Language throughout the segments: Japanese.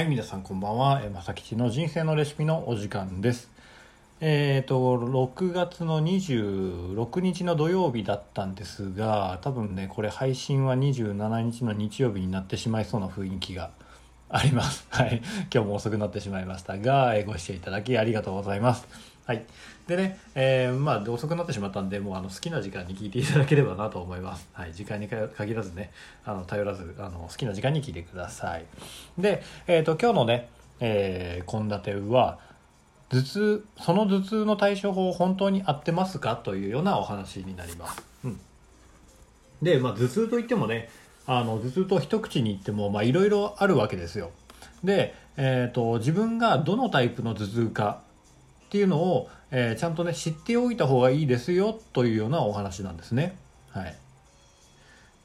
はい、皆さんこんばんは。えまさきちの人生のレシピのお時間です。えっ、と、6月の26日の土曜日だったんですが、多分ね、これ配信は27日の日曜日になってしまいそうな雰囲気があります。はい。今日も遅くなってしまいましたが、ご視聴いただきありがとうございます。はい。でね、えーまあ、遅くなってしまったんで、もうあの好きな時間に聞いていただければなと思います。はい。時間に限らずね、あの頼らずあの好きな時間に聞いてください。で、えっ、と、今日のね、えー献立は、頭痛、その頭痛の対処法本当に合ってますか？というようなお話になります。うん。で、まあ、頭痛といってもね、あの、頭痛と一口に言っても、まあ、いろいろあるわけですよ。で、えっ、と、自分がどのタイプの頭痛かっていうのを、えーちゃんとね、知っておいた方がいいですよというようなお話なんですね。はい。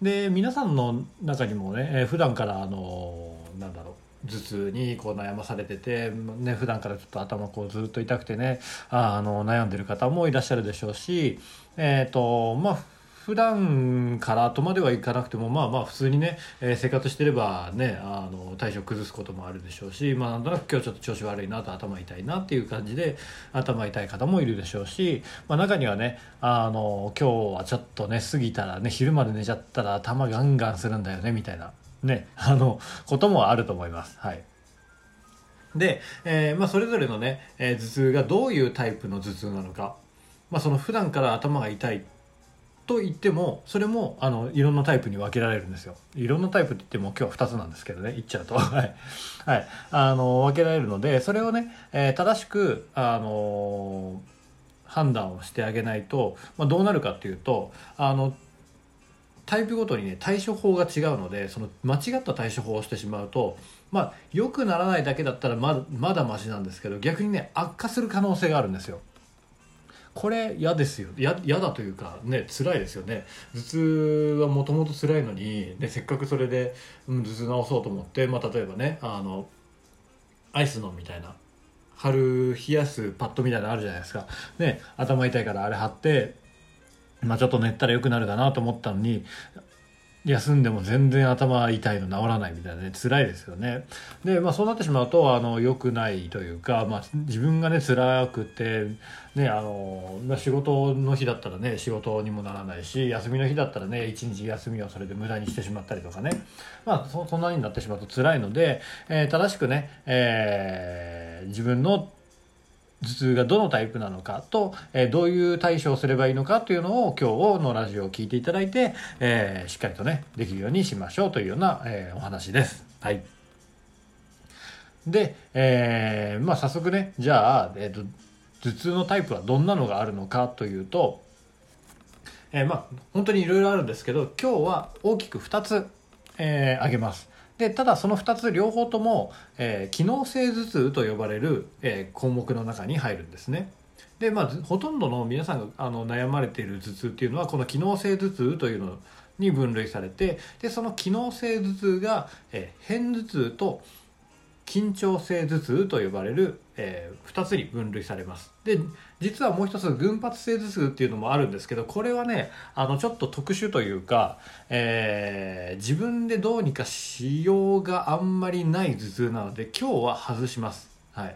で、皆さんの中にもね、えー普段から、あのーなんだろう、頭痛にこう悩まされてて、ね、普段からちょっと頭こうずっと痛くてね、ああの悩んでる方もいらっしゃるでしょうし、えっ、と、まあ、普段からとまではいかなくてもまあまあ普通にね、えー生活してればねあの体調崩すこともあるでしょうしまあなんとなく今日ちょっと調子悪いなと頭痛いなっていう感じで頭痛い方もいるでしょうし、まあ、中にはねあの今日はちょっとね過ぎたらね昼まで寝ちゃったら頭ガンガンするんだよねみたいなねあのこともあると思いますはい。で、えーまあ、それぞれのね、えー頭痛がどういうタイプの頭痛なのか、まあ、その普段から頭が痛いと言ってもそれもあのいろんなタイプに分けられるんですよ。いろんなタイプって言っても今日は2つなんですけどね言っちゃうと。はい、はい、あの分けられるのでそれをね、えー正しくあの判断をしてあげないと、まあ、どうなるかっていうとあのタイプごとにね対処法が違うのでその間違った対処法をしてしまうとまあ良くならないだけだったらまだまだマシなんですけど逆にね悪化する可能性があるんですよ。これ嫌ですよ。嫌だというかね辛いですよね。頭痛はもともと辛いのに、ね、せっかくそれで、うん、頭痛治そうと思って、まあ、例えばねあのアイスのみたいな。春冷やすパッドみたいなのあるじゃないですか。ね頭痛いからあれ貼ってまあちょっと寝たら良くなるだなと思ったのに休んでも全然頭痛いの治らないみたいなね辛いですよね。でまあそうなってしまうとあの良くないというか、まあ、自分がね辛くてねあの仕事の日だったらね仕事にもならないし休みの日だったらね一日休みをそれで無駄にしてしまったりとかね。まあそそんなになってしまうと辛いので、えー正しくね、えー自分の頭痛がどのタイプなのかと、えーどういう対処をすればいいのかというのを今日のラジオを聞いていただいて、えーしっかりとねできるようにしましょうというような、えーお話です。はい。で、えーまあ早速ねじゃあ、えーと頭痛のタイプはどんなのがあるのかというと、えーまあ本当にいろいろあるんですけど今日は大きく2つ、えー挙げます。でただその2つ両方とも、えー機能性頭痛と呼ばれる、えー項目の中に入るんですね。でまあほとんどの皆さんがあの悩まれている頭痛っていうのはこの機能性頭痛というのに分類されてでその機能性頭痛が、えー片頭痛と緊張性頭痛と呼ばれる、え2つに分類されます。で実はもう一つ群発性頭痛っていうのもあるんですけどこれはねあのちょっと特殊というか、えー自分でどうにかしようがあんまりない頭痛なので今日は外します。はい。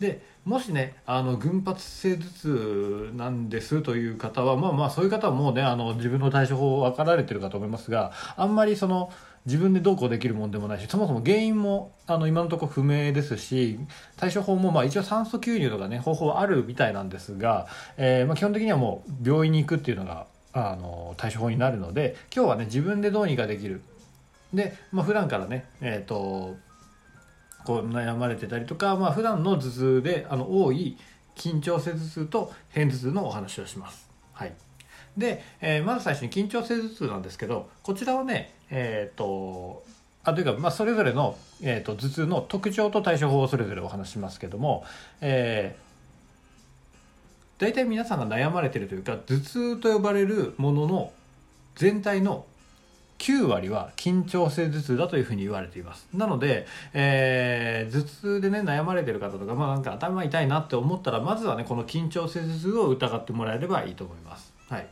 でもしねあの群発性頭痛なんですという方はまあまあそういう方はもうねあの自分の対処法分かられてるかと思いますがあんまりその自分でどうこうできるもんでもないしそもそも原因もあの今のところ不明ですし対処法もまあ一応酸素吸入とかね方法はあるみたいなんですが、えーまあ、基本的にはもう病院に行くっていうのがあの対処法になるので今日はね自分でどうにかできるで、まあ普段からねえっ、とこう悩まれてたりとか、まあ普段の頭痛であの多い緊張性頭痛と片頭痛のお話をします。はい。で、えーまず最初に緊張性頭痛なんですけどこちらはねえっ、とあというか、まあ、それぞれの、えー、と頭痛の特徴と対処法をそれぞれお話ししますけども、えー、大体皆さんが悩まれてるというか頭痛と呼ばれるものの全体の9割は緊張性頭痛だというふうに言われています。なので、えー頭痛でね悩まれてる方とか,、まあ、なんか頭痛いなって思ったらまずはねこの緊張性頭痛を疑ってもらえればいいと思います。はい。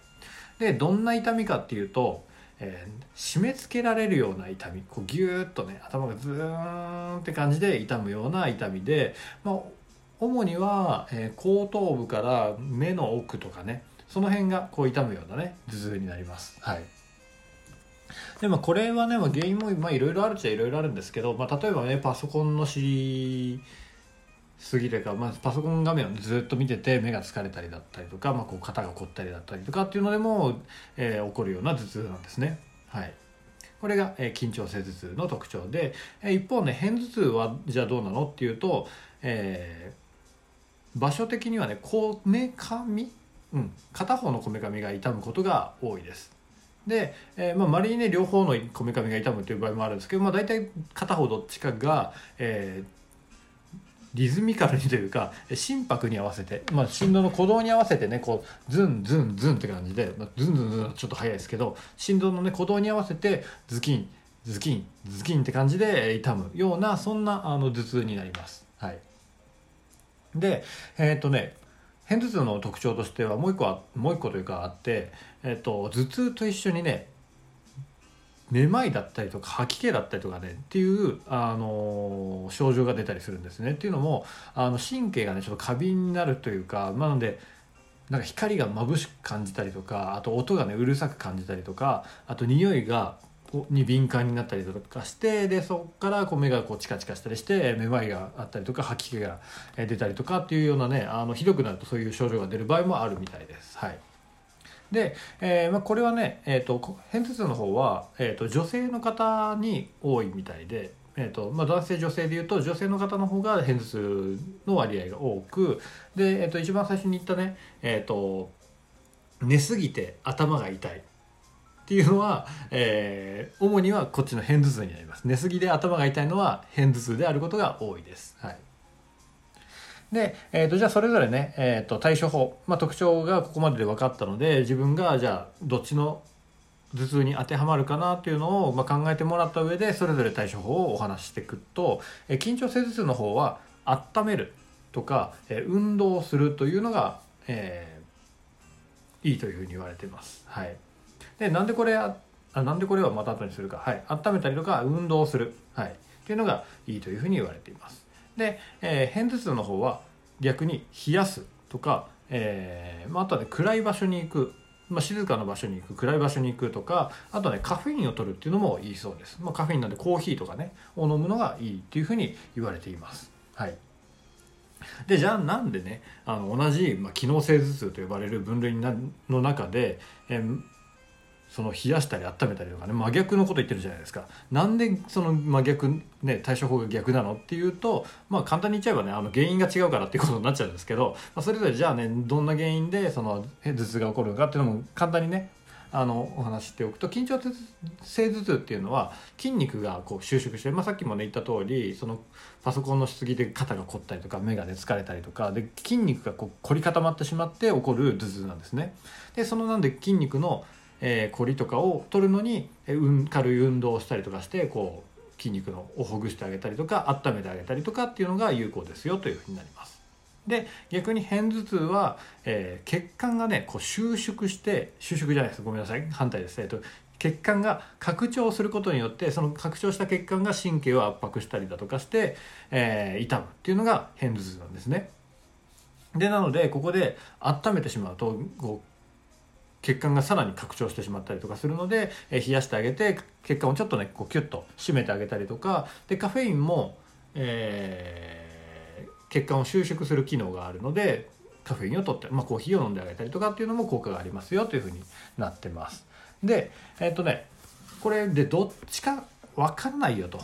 でどんな痛みかっていうと、えー、締め付けられるような痛みこうギューッとね頭がズーンって感じで痛むような痛みで、まあ、主には、えー、後頭部から目の奥とかねその辺がこう痛むようなね頭痛になります。はいでもこれはね、まあ、原因もいろいろあるっちゃいろいろあるんですけど、まあ、例えばねパソコンのすぎるか、まあ、パソコン画面をずっと見てて目が疲れたりだったりとか、まあ、こう肩が凝ったりだったりとかっていうのでも、えー、起こるような頭痛なんですね。はい、これが、えー、緊張性頭痛の特徴で、えー、一方ね片頭痛はじゃあどうなのっていうと、えー、場所的にはねこめかみ、うん、片方のこめかみが痛むことが多いです。で、えーまあ、にね両方のこめかみが痛むという場合もあるんですけど、まあ、大体片方どっちかが、えー、リズミカルにというか心拍に合わせて、まあ、振動の鼓動に合わせてねこうズンズンズンって感じで、まあ、ズンズンズンちょっと速いですけど振動のね鼓動に合わせてズキンズキンズキンって感じで痛むようなそんなあの頭痛になります。はい、でえっ、とね片頭痛の特徴としてはもう一個はもう一個というかあって、えっと、頭痛と一緒にねめまいだったりとか吐き気だったりとかねっていうあの症状が出たりするんですねっていうのもあの神経がねちょっと過敏になるというかまあなのでなんか光が眩しく感じたりとかあと音がねうるさく感じたりとかあと匂いがに敏感になったりとかしてでそこからこう目がこうチカチカしたりしてめまいがあったりとか吐き気が出たりとかっていうようなねあのひどくなるとそういう症状が出る場合もあるみたいです。はいで、えーまあ、これはね、えーと、片頭痛の方は、えーと、女性の方に多いみたいで、えーとまあ、男性女性でいうと女性の方の方が片頭痛の割合が多くで、えー、と一番最初に言ったね、えー、と寝すぎて頭が痛いっていうのは、えー、主にはこっちの片頭痛になります。寝すぎで頭が痛いのは片頭痛であることが多いです、はい、で、えーと、じゃあそれぞれね、えーと、対処法、まあ、特徴がここまでで分かったので自分がじゃあどっちの頭痛に当てはまるかなっていうのを、まあ、考えてもらった上でそれぞれ対処法をお話ししていくと、えー、緊張性頭痛の方は温めるとか、えー、運動するというのが、えー、いいというふうに言われています。はい。でなんでこれあなんでこれはまた後にするか、はい、温めたりとか運動する、はい、っていうのがいいというふうに言われています。で、えー、片頭痛の方は逆に冷やすとか、えーまあ、あとはね暗い場所に行くまあ、静かな場所に行く暗い場所に行くとかあとはねカフェインを取るっていうのもいいそうです、まあ、カフェインなんでコーヒーとかねを飲むのがいいっていうふうに言われています。はい。でじゃあなんでねあの同じ、まあ、機能性頭痛と呼ばれる分類の中で、えー、その冷やしたり温めたりとかね真逆のこと言ってるじゃないですかなんでその真逆ね対処法が逆なのっていうとまあ簡単に言っちゃえばねあの原因が違うからっていうことになっちゃうんですけど、まあ、それぞれじゃあねどんな原因でその頭痛が起こるのかっていうのも簡単にねあのお話しておくと緊張性頭痛っていうのは筋肉がこう収縮して、まあ、さっきもね言った通りそのパソコンのしすぎで肩が凝ったりとか目がね疲れたりとかで筋肉がこう凝り固まってしまって起こる頭痛なんですね。でそのなんで筋肉のえー、凝りとかを取るのに、えー、軽い運動をしたりとかしてこう筋肉のをほぐしてあげたりとか温めてあげたりとかっていうのが有効ですよというふうになります。で逆に片頭痛は、えー、血管がねこう収縮して収縮じゃないですごめんなさい反対です、えーと、血管が拡張することによってその拡張した血管が神経を圧迫したりだとかして、えー、痛むっていうのが片頭痛なんですね。でなのでここで温めてしまうとこう血管がさらに拡張してしまったりとかするので、え冷やしてあげて血管をちょっとねこうキュッと締めてあげたりとかでカフェインも、えー、血管を収縮する機能があるのでカフェインを取って、まあ、コーヒーを飲んであげたりとかっていうのも効果がありますよというふうになってます。でえっ、とねこれでどっちか分かんないよと。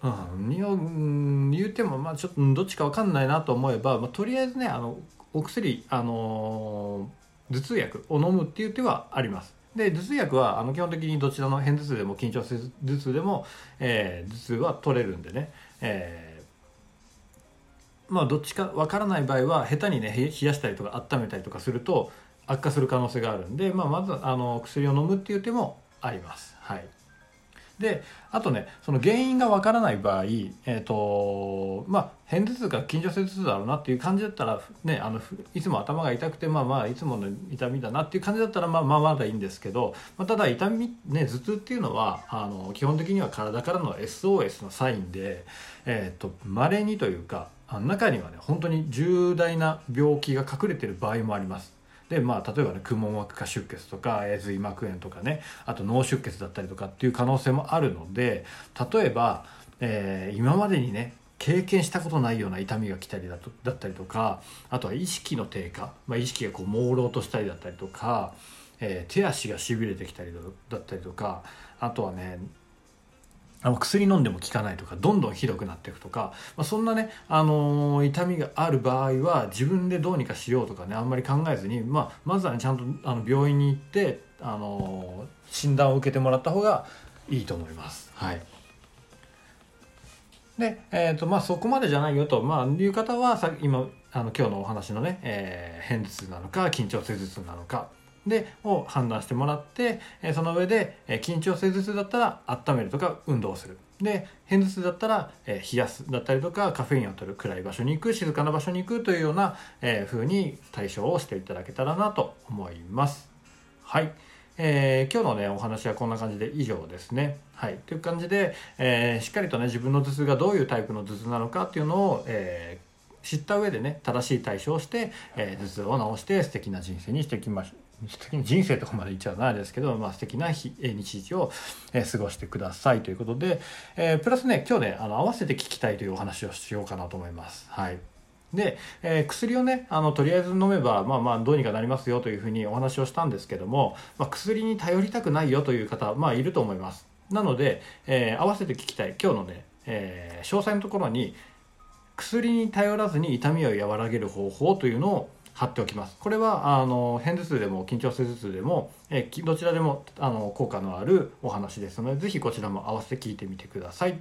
うん、言うてもまあちょっとどっちか分かんないなと思えば、まあ、とりあえずねあのお薬あの頭痛薬を飲むっていう手はあります。で頭痛薬はあの基本的にどちらの片頭痛でも緊張性頭痛でも、えー、頭痛は取れるんでね、えー、まあどっちかわからない場合は下手にね冷やしたりとか温めたりとかすると悪化する可能性があるんで、まあ、まずあの薬を飲むっていう手もあります。はいであとねその原因がわからない場合、えーとまあ、片頭痛か緊張性頭痛だろうなっていう感じだったら、ね、あのいつも頭が痛くてまあまあいつもの痛みだなっていう感じだったらまあまあまだいいんですけど、まあ、ただ痛み、ね、頭痛っていうのはあの基本的には体からの SOS のサインでまれ、にというか中にはね本当に重大な病気が隠れてる場合もあります。でまあ、例えばねくも膜下出血とか髄膜炎とかねあと脳出血だったりとかっていう可能性もあるので例えば、えー、今までにね経験したことないような痛みが来たりだとだったりとかあとは意識の低下、まあ、意識がこう朦朧としたりだったりとか、えー、手足がしびれてきたりだったりとかあとはねあの薬飲んでも効かないとかどんどんひどくなっていくとか、まあ、そんなね、あのー、痛みがある場合は自分でどうにかしようとかねあんまり考えずに、まあ、まずはねちゃんとあの病院に行って、あのー、診断を受けてもらった方がいいと思います。はいで、えーとまあ、そこまでじゃないよと、まあ、いう方はさ今あの今日のお話のね、えー、片頭痛なのか緊張性頭痛なのかでを判断してもらって、えその上で、え緊張性頭痛だったら温めるとか運動する。で片頭痛だったら、え冷やすだったりとかカフェインを取る暗い場所に行く静かな場所に行くというような、え風に対処をしていただけたらなと思います。はい、えー、今日のねお話はこんな感じで以上ですね。はい。という感じで、えー、しっかりとね自分の頭痛がどういうタイプの頭痛なのかっていうのを、えー知った上でね正しい対処をして、え、頭痛を治して素敵な人生にしていきましょう。素敵な人生とかまで言っちゃうないですけど、まあ、素敵な日日常を、え、過ごしてくださいということで、えー、プラスね今日ねあの合わせて聞きたいというお話をしようかなと思います。はい。で、えー、薬をねあのとりあえず飲めばまあまあどうにかなりますよというふうにお話をしたんですけども、まあ、薬に頼りたくないよという方まあいると思います。なので、えー、合わせて聞きたい。今日のね、えー、詳細のところに薬に頼らずに痛みを和らげる方法というのを貼っておきますこれはあの片頭痛でも緊張性頭痛でも、えどちらでもあの効果のあるお話ですので是非こちらも合わせて聞いてみてください。